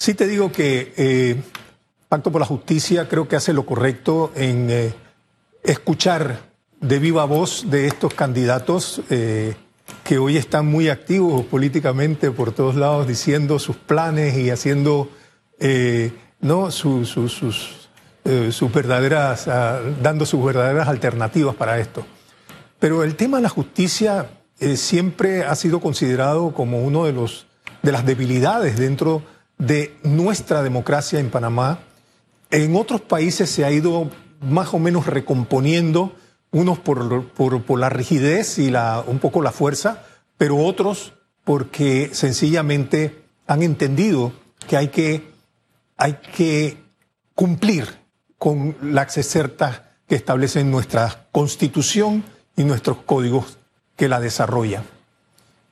Sí te digo que eh, Pacto por la Justicia creo que hace lo correcto en eh, escuchar de viva voz de estos candidatos eh, que hoy están muy activos políticamente por todos lados diciendo sus planes y haciendo no sus, sus, verdaderas, ah, dando sus verdaderas alternativas para esto. Pero el tema de la justicia siempre ha sido considerado como uno de los de las debilidades dentro de nuestra democracia en Panamá. En otros países se ha ido más o menos recomponiendo, unos por, por, la rigidez y la, un poco la fuerza, pero otros porque sencillamente han entendido que hay que, hay que cumplir con la excerta que establece nuestra constitución y nuestros códigos que la desarrollan.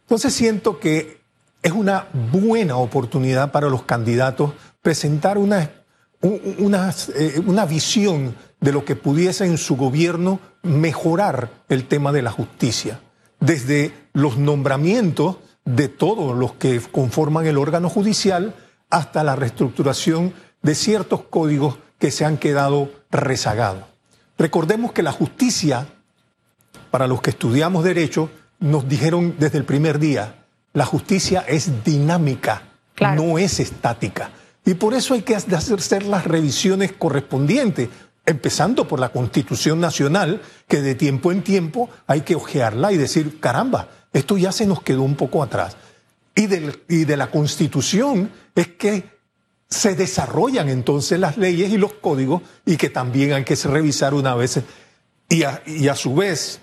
Entonces siento que es una buena oportunidad para los candidatos presentar una, una, eh, una visión de lo que pudiese en su gobierno mejorar el tema de la justicia, desde los nombramientos de todos los que conforman el órgano judicial hasta la reestructuración de ciertos códigos que se han quedado rezagados. Recordemos que la justicia, para los que estudiamos derecho, nos dijeron desde el primer día, la justicia es dinámica, no es estática. Y por eso hay que hacer las revisiones correspondientes, empezando por la Constitución Nacional, que de tiempo en tiempo hay que ojearla y decir, caramba, esto ya se nos quedó un poco atrás. Y de, y de la Constitución es que se desarrollan entonces las leyes y los códigos y que también hay que revisar una vez. Y y a su vez,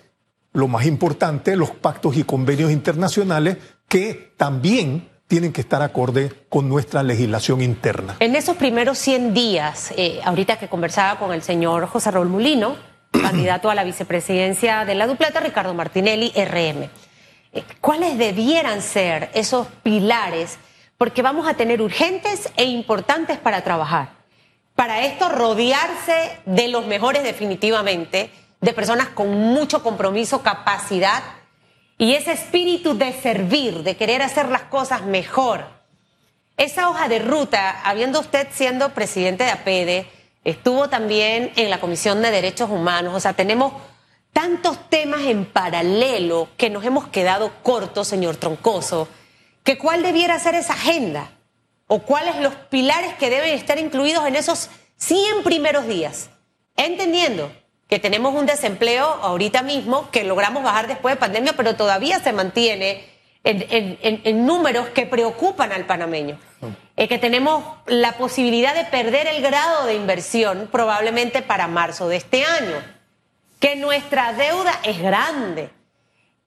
lo más importante, los pactos y convenios internacionales que también tienen que estar acorde con nuestra legislación interna. En esos primeros 100 días, eh, ahorita que conversaba con el señor José Raúl Mulino, candidato a la vicepresidencia de la dupleta, Ricardo Martinelli, RM, eh, ¿cuáles debieran ser esos pilares? Porque vamos a tener urgentes e importantes para trabajar. Para esto, rodearse de los mejores definitivamente, de personas con mucho compromiso, capacidad y ese espíritu de servir, de querer hacer las cosas mejor. Esa hoja de ruta, habiendo usted siendo presidente de APEDE, estuvo también en la Comisión de Derechos Humanos, o sea, tenemos tantos temas en paralelo que nos hemos quedado cortos, señor Troncoso, que cuál debiera ser esa agenda o cuáles los pilares que deben estar incluidos en esos 100 primeros días, entendiendo que tenemos un desempleo ahorita mismo que logramos bajar después de pandemia, pero todavía se mantiene en, números que preocupan al panameño. Eh, que tenemos la posibilidad de perder el grado de inversión probablemente para marzo de este año. Que nuestra deuda es grande.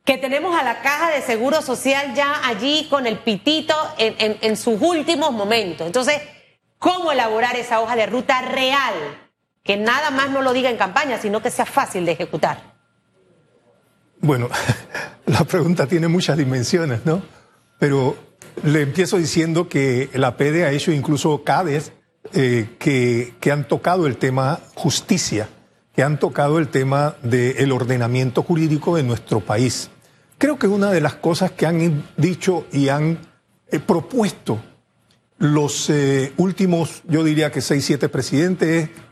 Que tenemos a la caja de seguro social ya allí con el pitito en, en sus últimos momentos. Entonces, ¿cómo elaborar esa hoja de ruta real? Que nada más no lo diga en campaña, sino que sea fácil de ejecutar? Bueno, la pregunta tiene muchas dimensiones, ¿no? Pero le empiezo diciendo que la PEDE ha hecho incluso CADES eh, que, que, han tocado el tema justicia, que han tocado el tema del ordenamiento jurídico de nuestro país. Creo que una de las cosas que han dicho y han eh, propuesto los eh, últimos, yo diría que seis, siete presidentes es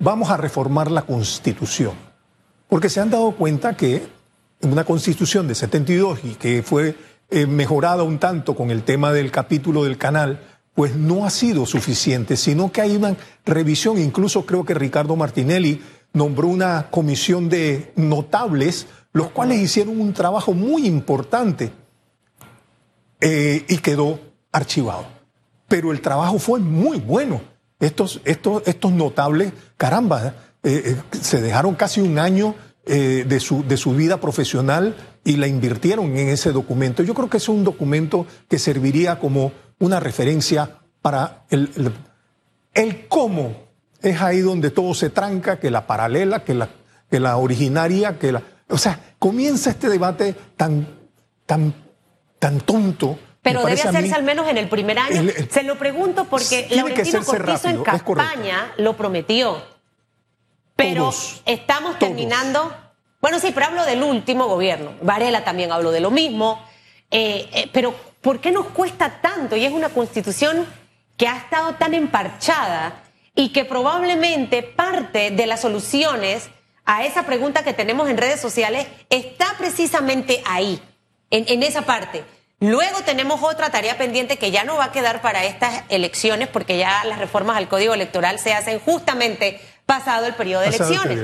vamos a reformar la constitución. Porque se han dado cuenta que una constitución de 72 y que fue eh, mejorada un tanto con el tema del capítulo del canal, pues no ha sido suficiente, sino que hay una revisión, incluso creo que Ricardo Martinelli nombró una comisión de notables, los cuales hicieron un trabajo muy importante eh, y quedó archivado. Pero el trabajo fue muy bueno. Estos, estos, estos notables, caramba, eh, eh, se dejaron casi un año eh, de, su, de su vida profesional y la invirtieron en ese documento. Yo creo que es un documento que serviría como una referencia para el, el, cómo. Es ahí donde todo se tranca, que la paralela, que la, que la originaria, que la... O sea, comienza este debate tan, tan, tan tonto pero debe hacerse al menos en el primer año. Se lo pregunto porque Laurentino Cortizo en campaña lo prometió. Pero estamos terminando. Bueno, sí, pero hablo del último gobierno. Varela también habló de lo mismo. Eh, eh, pero ¿por qué nos cuesta tanto? Y es una constitución que ha estado tan emparchada y que probablemente parte de las soluciones a esa pregunta que tenemos en redes sociales está precisamente ahí, en, en esa parte. Luego tenemos otra tarea pendiente que ya no va a quedar para estas elecciones porque ya las reformas al Código Electoral se hacen justamente pasado el periodo de elecciones.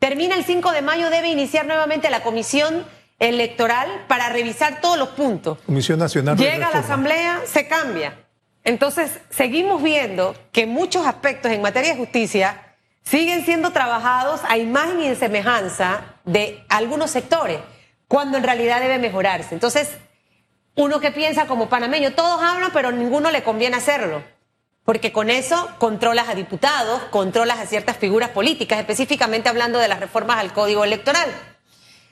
Termina el 5 de mayo, debe iniciar nuevamente la comisión electoral para revisar todos los puntos. Comisión Nacional. Llega a la Asamblea, se cambia. Entonces, seguimos viendo que muchos aspectos en materia de justicia siguen siendo trabajados a imagen y en semejanza de algunos sectores, cuando en realidad debe mejorarse. Entonces, uno que piensa como panameño, todos hablan, pero ninguno le conviene hacerlo. Porque con eso controlas a diputados, controlas a ciertas figuras políticas, específicamente hablando de las reformas al Código Electoral.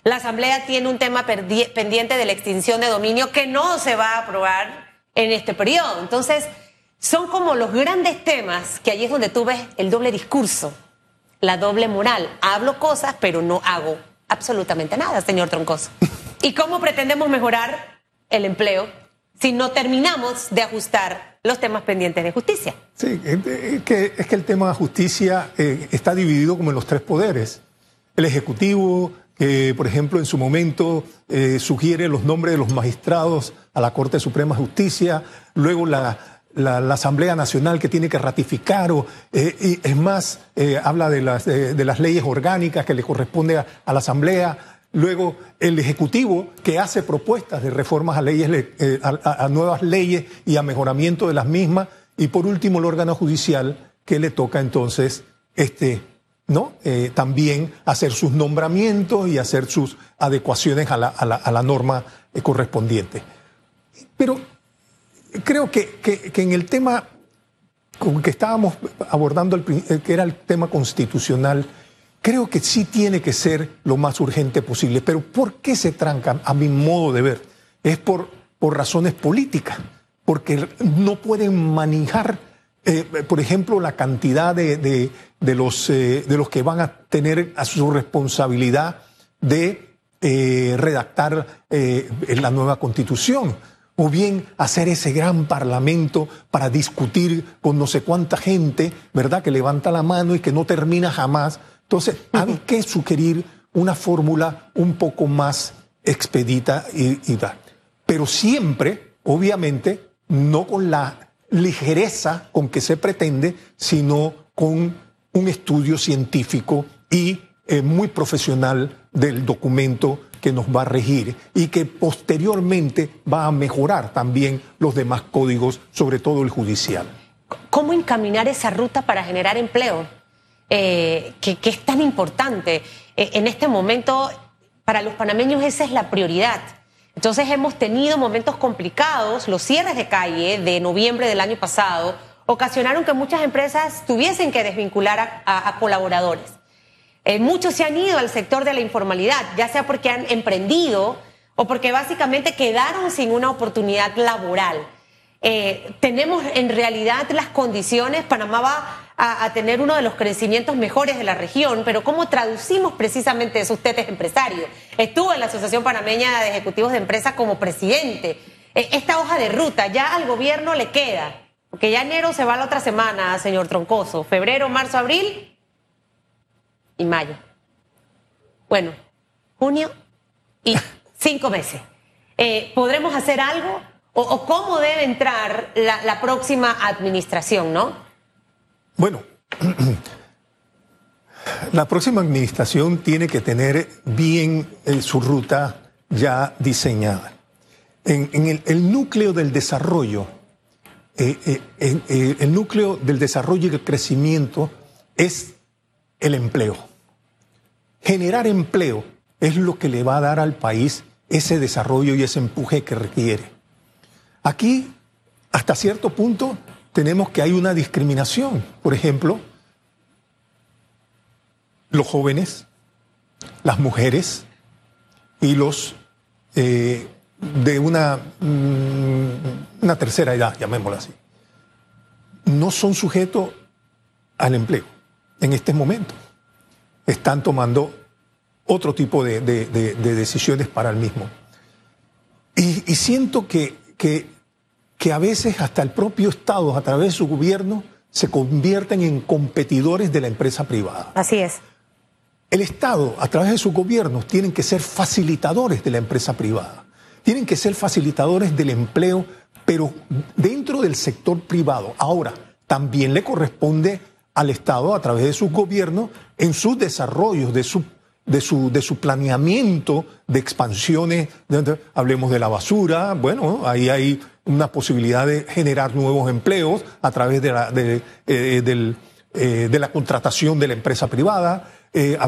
La Asamblea tiene un tema pendiente de la extinción de dominio que no se va a aprobar en este periodo. Entonces, son como los grandes temas que allí es donde tú ves el doble discurso, la doble moral. Hablo cosas, pero no hago absolutamente nada, señor Troncoso. ¿Y cómo pretendemos mejorar el empleo si no terminamos de ajustar los temas pendientes de justicia? Sí, es que, es que el tema de justicia eh, está dividido como en los tres poderes. El Ejecutivo, que, por ejemplo, en su momento eh, sugiere los nombres de los magistrados a la Corte Suprema de Justicia, luego la, Asamblea Nacional que tiene que ratificar, o, eh, y es más, habla de las, de las, leyes orgánicas que le corresponde a, la Asamblea, luego el Ejecutivo que hace propuestas de reformas a, leyes, a nuevas leyes y a mejoramiento de las mismas, y por último el órgano judicial que le toca entonces este ¿no? Eh, también hacer sus nombramientos y hacer sus adecuaciones a la, a la, la norma eh, correspondiente. Pero creo que, que, que, en el tema con que estábamos abordando, el, eh, que era el tema constitucional, creo que sí tiene que ser lo más urgente posible. Pero ¿por qué se tranca, a mi modo de ver? Es por, por razones políticas, porque no pueden manejar eh, por ejemplo, la cantidad de, los, eh, de los que van a tener a su responsabilidad de eh, redactar la nueva constitución, o bien hacer ese gran parlamento para discutir con no sé cuánta gente, ¿verdad?, que levanta la mano y que no termina jamás. Entonces, hay que sugerir una fórmula un poco más expedita y, y tal. Pero siempre, obviamente, no con la ligereza con que se pretende, sino con un estudio científico y eh, muy profesional del documento que nos va a regir y que posteriormente va a mejorar también los demás códigos, sobre todo el judicial. ¿Cómo encaminar esa ruta para generar empleo? Eh, que, es tan importante. Eh, en este momento, para los panameños esa es la prioridad. Entonces hemos tenido momentos complicados, los cierres de calle de noviembre del año pasado ocasionaron que muchas empresas tuviesen que desvincular a, colaboradores. Eh, muchos se han ido al sector de la informalidad, ya sea porque han emprendido o porque básicamente quedaron sin una oportunidad laboral. Eh, tenemos en realidad las condiciones, Panamá va a, tener uno de los crecimientos mejores de la región, pero ¿cómo traducimos precisamente eso? Usted es empresario, estuvo en la Asociación Panameña de Ejecutivos de Empresas como presidente. E, esta hoja de ruta ya al gobierno le queda, porque ya enero se va la otra semana, señor Troncoso, febrero, marzo, abril y mayo. Bueno, junio y cinco meses. Eh, ¿Podremos hacer algo? O, cómo debe entrar la, la próxima administración, no? Bueno, la próxima administración tiene que tener bien eh, su ruta ya diseñada. En, el, núcleo del desarrollo, eh, eh, el núcleo del desarrollo y el crecimiento es el empleo. Generar empleo es lo que le va a dar al país ese desarrollo y ese empuje que requiere. Aquí, hasta cierto punto, tenemos que hay una discriminación. Por ejemplo, los jóvenes, las mujeres y los eh, de una, mm, una tercera edad, llamémoslo así, no son sujetos al empleo en este momento. Están tomando otro tipo de, decisiones para el mismo. Y, siento que, que que a veces hasta el propio Estado, a través de su gobierno, se convierten en competidores de la empresa privada. Así es. El Estado, a través de sus gobiernos, tienen que ser facilitadores de la empresa privada. Tienen que ser facilitadores del empleo, pero dentro del sector privado. Ahora, también le corresponde al Estado, a través de sus gobiernos, en sus desarrollos, de su, de su, de su planeamiento de expansiones. hablemos de la basura, bueno, ahí hay una posibilidad de generar nuevos empleos a través de la, de, eh, eh, de la contratación de la empresa privada. Eh,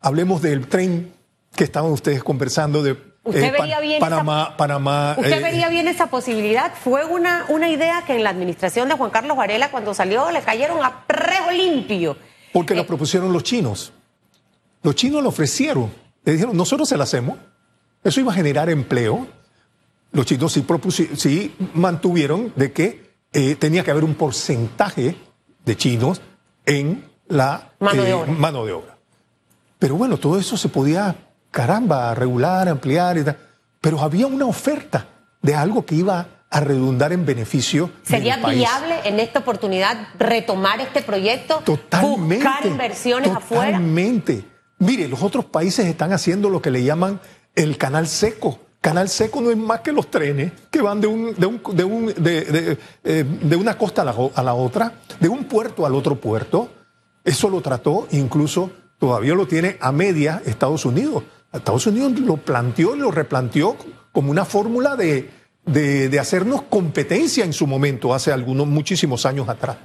hablemos del tren que estaban ustedes conversando de ¿Usted vería bien Panamá, esa, Panamá, ¿Usted vería bien esa posibilidad? Fue una, una idea que en la administración de Juan Carlos Varela, cuando salió, le cayeron a prejo limpio. Porque lo propusieron los chinos. Los chinos lo ofrecieron. Le dijeron, nosotros se lo hacemos. Eso iba a generar empleo. Los chinos sí, sí mantuvieron de que tenía que haber un porcentaje de chinos en la mano de, obra. mano de obra. Pero bueno, todo eso se podía, caramba, regular, ampliar y tal. Pero había una oferta de algo que iba a redundar en beneficio. ¿Sería del país. viable en esta oportunidad retomar este proyecto? Totalmente. Buscar inversiones afuera. Totalmente. Mire, los otros países están haciendo lo que le llaman el canal seco. Canal seco no es más que los trenes que van de, eh, una costa a la, otra, de un puerto al otro puerto. Eso lo trató, incluso todavía lo tiene a media Estados Unidos. Estados Unidos lo planteó y lo replanteó como una fórmula de, hacernos competencia en su momento, hace algunos muchísimos años atrás.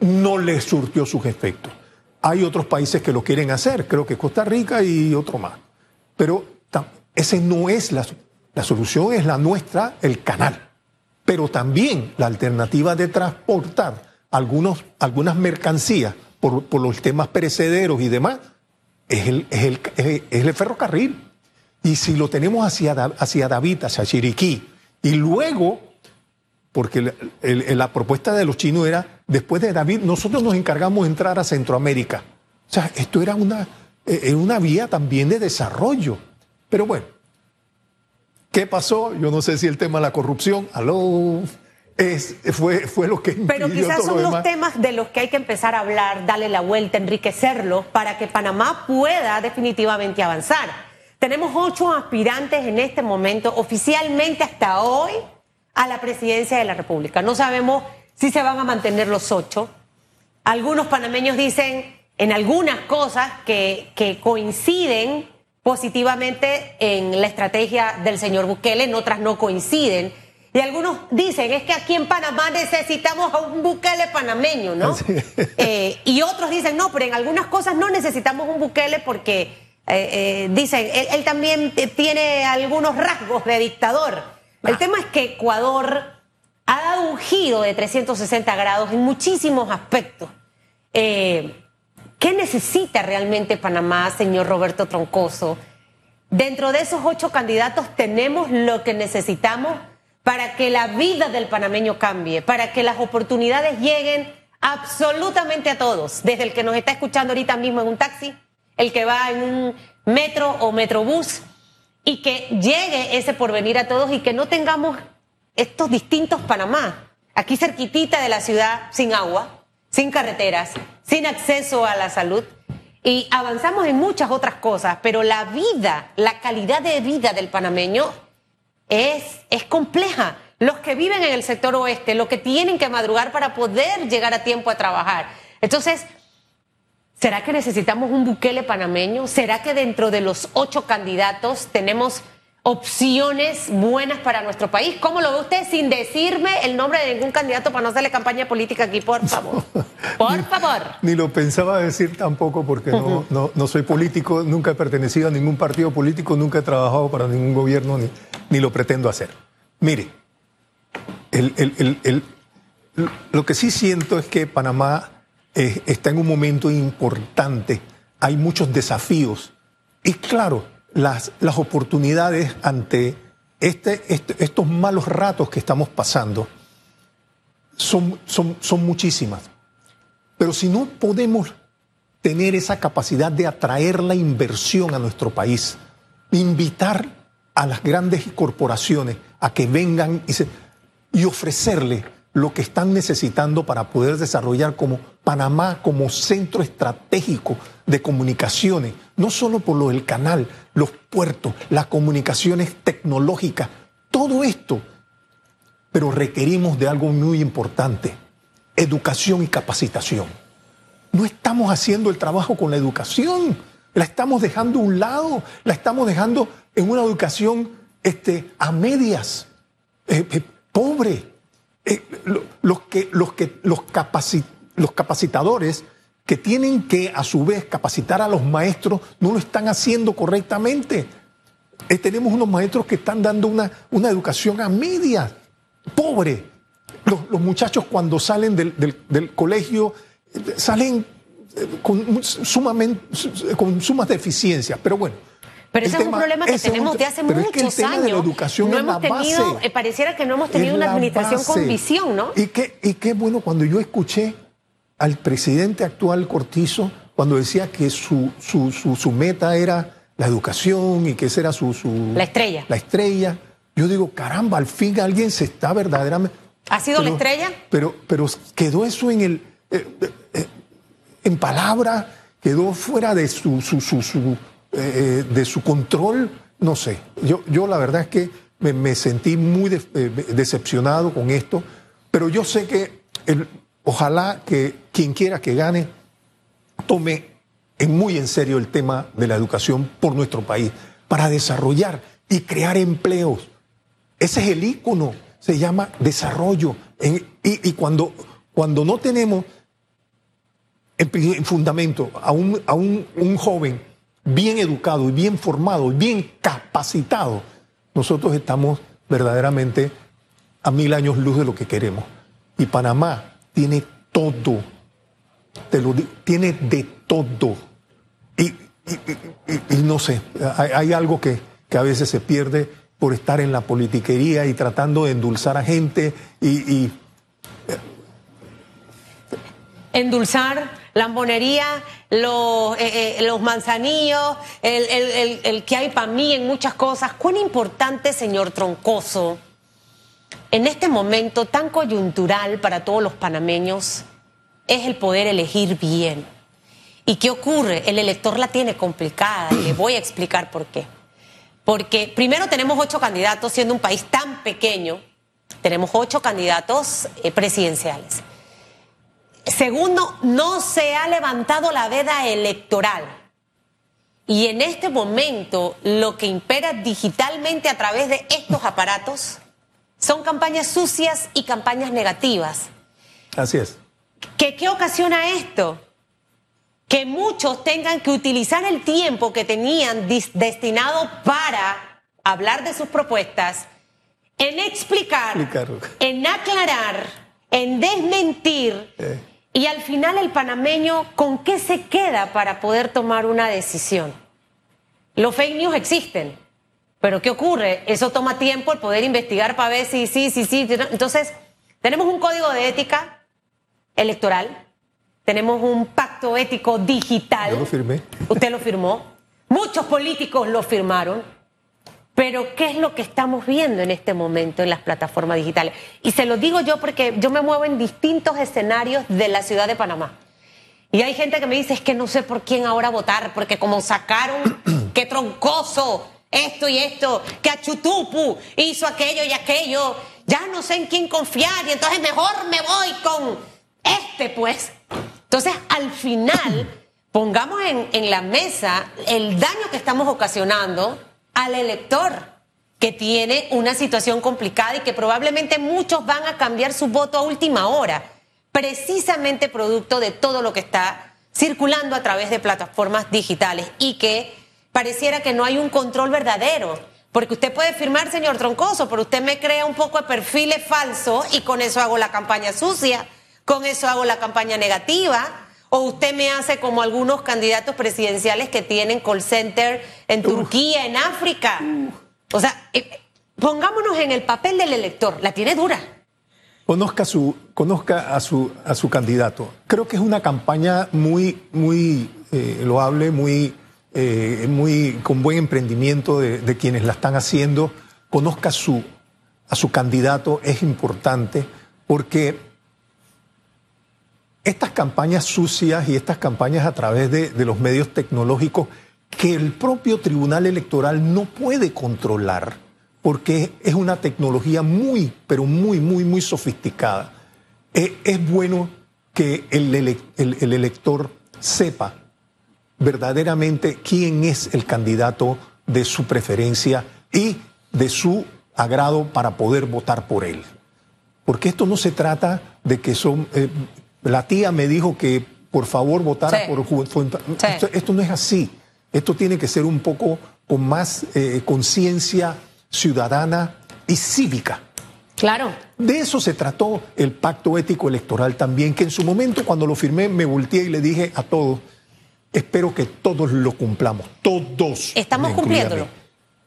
No le surtió sus efectos. Hay otros países que lo quieren hacer, creo que Costa Rica y otro más. Pero esa no es la, la solución, es la nuestra, el canal. Pero también la alternativa de transportar algunos, algunas mercancías por, por, los temas perecederos y demás es el, es el, es el ferrocarril. Y si lo tenemos hacia, hacia David, hacia Chiriquí, y luego, porque la propuesta de los chinos era, después de David, nosotros nos encargamos de entrar a Centroamérica. O sea, esto era una, era una vía también de desarrollo. Pero bueno, ¿qué pasó? Yo no sé si el tema de la corrupción, aló, es, fue, fue lo que Pero quizás son los temas de los que hay que empezar a hablar, darle la vuelta, enriquecerlos, para que Panamá pueda definitivamente avanzar. Tenemos ocho aspirantes en este momento, oficialmente hasta hoy, a la presidencia de la República. No sabemos si se van a mantener los ocho. Algunos panameños dicen en algunas cosas que, que coinciden positivamente en la estrategia del señor Bukele, en otras no coinciden. Y algunos dicen, es que aquí en Panamá necesitamos a un Bukele panameño, ¿no? Eh, y otros dicen, no, pero en algunas cosas no necesitamos un Bukele porque, eh, eh, dicen, él, él, también tiene algunos rasgos de dictador. Ah. El tema es que Ecuador ha dado un giro de 360 grados en muchísimos aspectos. ¿Qué necesita realmente Panamá, señor Roberto Troncoso? Dentro de esos ocho candidatos tenemos lo que necesitamos para que la vida del panameño cambie, para que las oportunidades lleguen absolutamente a todos, desde el que nos está escuchando ahorita mismo en un taxi, el que va en un metro o metrobús, y que llegue ese porvenir a todos y que no tengamos estos distintos Panamá, aquí cerquitita de la ciudad, sin agua, sin carreteras, sin acceso a la salud. Y avanzamos en muchas otras cosas, pero la vida, la calidad de vida del panameño es, es compleja. Los que viven en el sector oeste, los que tienen que madrugar para poder llegar a tiempo a trabajar. Entonces, ¿será que necesitamos un buquele panameño? ¿Será que dentro de los ocho candidatos tenemos opciones buenas para nuestro país? ¿Cómo lo ve usted sin decirme el nombre de ningún candidato para no hacerle campaña política aquí, por favor? Por ni, favor. Ni lo pensaba decir tampoco porque no, uh -huh. no, no, soy político, nunca he pertenecido a ningún partido político, nunca he trabajado para ningún gobierno ni, ni lo pretendo hacer. Mire, el, el, el, lo que sí siento es que Panamá eh, está en un momento importante, hay muchos desafíos y claro, las, las oportunidades ante este, este, estos malos ratos que estamos pasando son, son, son muchísimas. Pero si no podemos tener esa capacidad de atraer la inversión a nuestro país, invitar a las grandes corporaciones a que vengan y se... y ofrecerle lo que están necesitando para poder desarrollar como Panamá como centro estratégico de comunicaciones, no solo por lo del canal, los puertos, las comunicaciones tecnológicas, todo esto. Pero requerimos de algo muy importante, educación y capacitación. No estamos haciendo el trabajo con la educación, la estamos dejando a un lado, la estamos dejando en una educación este, a medias, eh, eh, pobre. Eh, los, que, los, que, los, los capacitadores que tienen que a su vez capacitar a los maestros no lo están haciendo correctamente. Eh, tenemos unos maestros que están dando una, una educación a medias, pobre. Los, muchachos cuando salen del, del, colegio eh, salen con, sumamente, con sumas deficiencias, pero bueno. Pero ese es un problema que tenemos de hace muchos años. educación no hemos tenido, eh, pareciera que no hemos tenido una administración con visión, ¿no? Y qué, y qué bueno cuando yo escuché al presidente actual Cortizo cuando decía que su, su, su, meta era la educación y que esa era su, su, La estrella. La estrella. Yo digo, caramba, al fin alguien se está verdaderamente... ¿Ha sido la estrella? Pero, pero quedó eso en el... Eh, eh, en palabra, quedó fuera de su, su, su eh, de su control, no sé. Yo, yo la verdad es que me, sentí muy decepcionado con esto, pero yo sé que el, Ojalá que quien quiera que gane tome en muy en serio el tema de la educación por nuestro país, para desarrollar y crear empleos. Ese es el ícono, se llama desarrollo. y, cuando, cuando no tenemos en, fundamento a, un, a un, un joven bien educado y bien formado y bien capacitado, nosotros estamos verdaderamente a mil años luz de lo que queremos. Y Panamá tiene todo. Te lo tiene de todo. Y, no sé, hay, algo que, a veces se pierde por estar en la politiquería y tratando de endulzar a gente y... endulzar, lambonería, los, eh, eh, los manzanillos, el, el que hay para mí en muchas cosas. ¿Cuán importante, señor Troncoso, en este momento tan coyuntural para todos los panameños es el poder elegir bien. ¿Y qué ocurre? El elector la tiene complicada y le voy a explicar por qué. Porque primero tenemos ocho candidatos, siendo un país tan pequeño, tenemos ocho candidatos eh, presidenciales. Segundo, no se ha levantado la veda electoral. Y en este momento lo que impera digitalmente a través de estos aparatos son campañas sucias y campañas negativas. Así es. ¿Qué, ¿Qué ocasiona esto? Que muchos tengan que utilizar el tiempo que tenían destinado para hablar de sus propuestas en explicar, en aclarar, en desmentir. Eh. Y al final el panameño, ¿con qué se queda para poder tomar una decisión? Los fake news existen. Pero ¿qué ocurre? Eso toma tiempo el poder investigar para ver si sí, sí, sí. Entonces, tenemos un código de ética electoral, tenemos un pacto ético digital. Yo lo firmé. Usted lo firmó. Muchos políticos lo firmaron. Pero ¿qué es lo que estamos viendo en este momento en las plataformas digitales? Y se lo digo yo porque yo me muevo en distintos escenarios de la ciudad de Panamá. Y hay gente que me dice, es que no sé por quién ahora votar, porque como sacaron, qué troncoso, esto y esto, que Achutupu hizo aquello y aquello, ya no sé en quién confiar y entonces mejor me voy con este, pues. Entonces, al final, pongamos en, en la mesa el daño que estamos ocasionando al elector que tiene una situación complicada y que probablemente muchos van a cambiar su voto a última hora, precisamente producto de todo lo que está circulando a través de plataformas digitales y que pareciera que no hay un control verdadero. Porque usted puede firmar, señor Troncoso, pero usted me crea un poco de perfiles falsos y con eso hago la campaña sucia, con eso hago la campaña negativa. O usted me hace como algunos candidatos presidenciales que tienen call center en Turquía, en África. O sea, eh, pongámonos en el papel del elector. La tiene dura. Conozca, su, conozca a, su, a su candidato. Creo que es una campaña muy, muy eh, loable, muy eh, muy con buen emprendimiento de, quienes la están haciendo, conozca su, a su candidato es importante porque estas campañas sucias y estas campañas a través de, los medios tecnológicos que el propio Tribunal Electoral no puede controlar, porque es una tecnología muy, pero muy, muy, muy sofisticada. Es, es bueno que el elector sepa verdaderamente quién es el candidato de su preferencia y de su agrado para poder votar por él. Porque esto no se trata de que son... Eh, la tía me dijo que por favor votara sí. por... Sí. Esto, esto, no es así. Esto tiene que ser un poco con más eh, conciencia ciudadana y cívica. Claro. De eso se trató el pacto ético electoral también, que en su momento cuando lo firmé me volteé y le dije a todos, espero que todos lo cumplamos, todos. Estamos cumpliéndolo.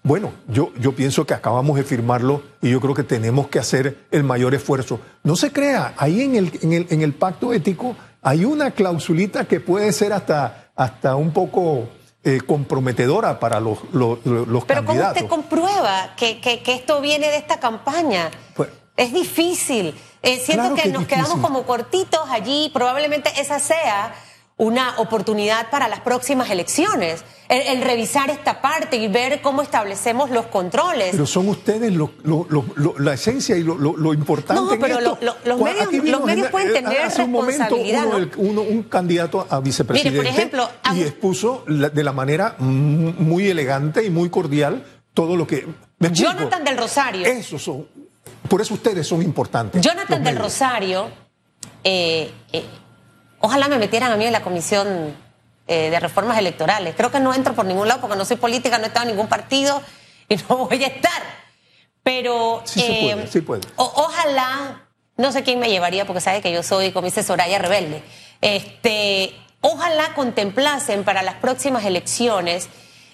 Bueno, yo, yo pienso que acabamos de firmarlo y yo creo que tenemos que hacer el mayor esfuerzo. No se crea, ahí en el, en el, en el pacto ético hay una clausulita que puede ser hasta, hasta un poco eh, comprometedora para los, los, los Pero candidatos. ¿cómo usted comprueba que, que, que, esto viene de esta campaña? Pues, es difícil. Eh, siento claro que, que nos difícil. quedamos como cortitos allí. Probablemente esa sea una oportunidad para las próximas elecciones. El, el, revisar esta parte y ver cómo establecemos los controles. Pero son ustedes lo, lo, lo, la esencia y lo, importante. No, pero en esto. los medios, los medios pueden tener hace un responsabilidad. Momento, uno, ¿no? uno, un candidato a vicepresidente Mire, por ejemplo, y expuso de la manera muy elegante y muy cordial todo lo que. Jonathan del Rosario. Eso son. Por eso ustedes son importantes. Jonathan del Rosario. Eh, eh, ojalá me metieran a mí en la comisión eh, de reformas electorales. Creo que no entro por ningún lado porque no soy política, no he estado en ningún partido y no voy a estar. Pero sí, eh, puede, sí puede. O, ojalá, no sé quién me llevaría porque sabe que yo soy, como dice Soraya, rebelde. Este, ojalá contemplasen para las próximas elecciones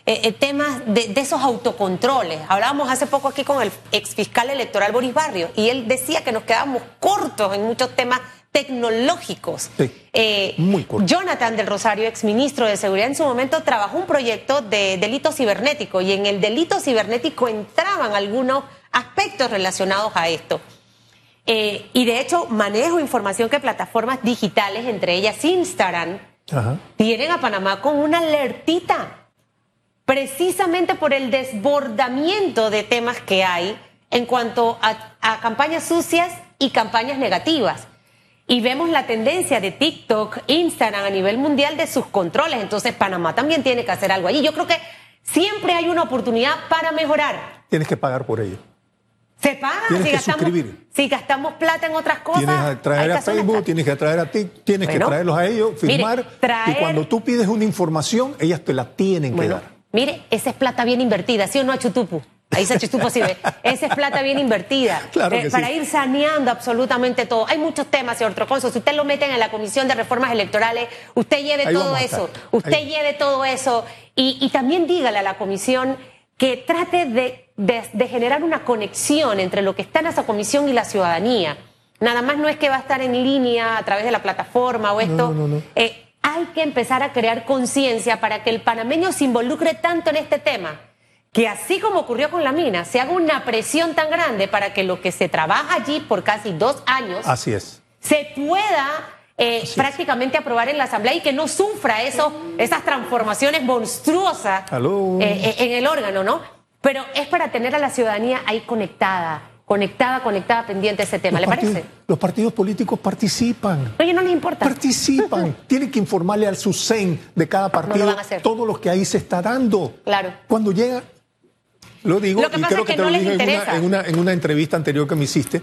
eh, temas de, de, esos autocontroles. Hablábamos hace poco aquí con el exfiscal electoral Boris Barrio y él decía que nos quedábamos cortos en muchos temas tecnológicos. Sí, eh, muy corto. Jonathan del Rosario, exministro de Seguridad, en su momento trabajó un proyecto de delito cibernético y en el delito cibernético entraban algunos aspectos relacionados a esto. Eh, y de hecho, manejo información que plataformas digitales, entre ellas Instagram, Ajá. tienen a Panamá con una alertita precisamente por el desbordamiento de temas que hay en cuanto a, a campañas sucias y campañas negativas. Y vemos la tendencia de TikTok, Instagram a nivel mundial de sus controles. Entonces Panamá también tiene que hacer algo allí. Yo creo que siempre hay una oportunidad para mejorar. Tienes que pagar por ello. Se paga tienes si que gastamos, suscribir. si gastamos plata en otras cosas. Tienes que traer a Facebook, tienes que traer a ti, tienes bueno, que traerlos a ellos, firmar. Mire, traer... Y cuando tú pides una información, ellas te la tienen bueno, que dar. Mire, esa es plata bien invertida, ¿sí o no, Chutupu? Ahí se Chutupu sí ve. Esa es plata bien invertida. Claro eh, para sí. ir saneando absolutamente todo. Hay muchos temas, señor Troconso. Si usted lo meten en la Comisión de Reformas Electorales, usted lleve Ahí todo eso. Usted Ahí. lleve todo eso. Y, y, también dígale a la Comisión que trate de, de, de generar una conexión entre lo que está en esa comisión y la ciudadanía. Nada más no es que va a estar en línea a través de la plataforma o esto. No, no, no. Eh, hay que empezar a crear conciencia para que el panameño se involucre tanto en este tema, que así como ocurrió con la mina, se haga una presión tan grande para que lo que se trabaja allí por casi dos años Así es. se pueda eh, prácticamente es. aprobar en la Asamblea y que no sufra eso, esas transformaciones monstruosas eh, en el órgano, ¿no? Pero es para tener a la ciudadanía ahí conectada conectada, conectada, pendiente de ese tema. Los ¿Le partidos, parece? Los partidos políticos participan. Oye, no les importa. Participan. Tienen que informarle al SUSEN de cada partido no lo van a hacer. todo lo que ahí se está dando. Claro. Cuando llega, lo digo, Lo que y pasa creo es que, que te no lo dije en una, interesa. en, una, en una entrevista anterior que me hiciste.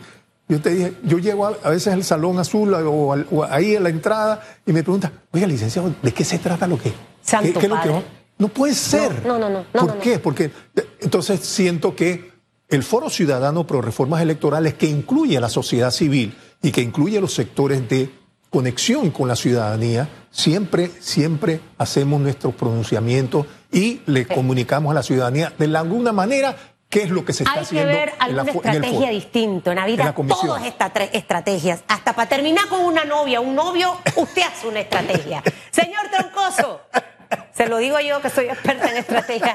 Yo te dije, yo llego a, a veces al Salón Azul o, al- o ahí en la entrada y me preguntan, oiga, licenciado, ¿de qué se trata lo que? Santo ¿Qué, qué es lo que va? No puede ser. no, no, no, no, ¿Por no, no. qué? Porque entonces siento que el Foro Ciudadano Pro Reformas Electorales, que incluye a la sociedad civil y que incluye a los sectores de conexión con la ciudadanía, siempre, siempre hacemos nuestros pronunciamientos y le comunicamos a la ciudadanía de alguna manera qué es lo que se está Hay que haciendo ver alguna en estrategia distinta. En la vida, En la comisión. todas estas tres estrategias. Hasta para terminar con una novia, un novio, usted hace una estrategia. Señor Troncoso, se lo digo yo que soy experta en estrategias.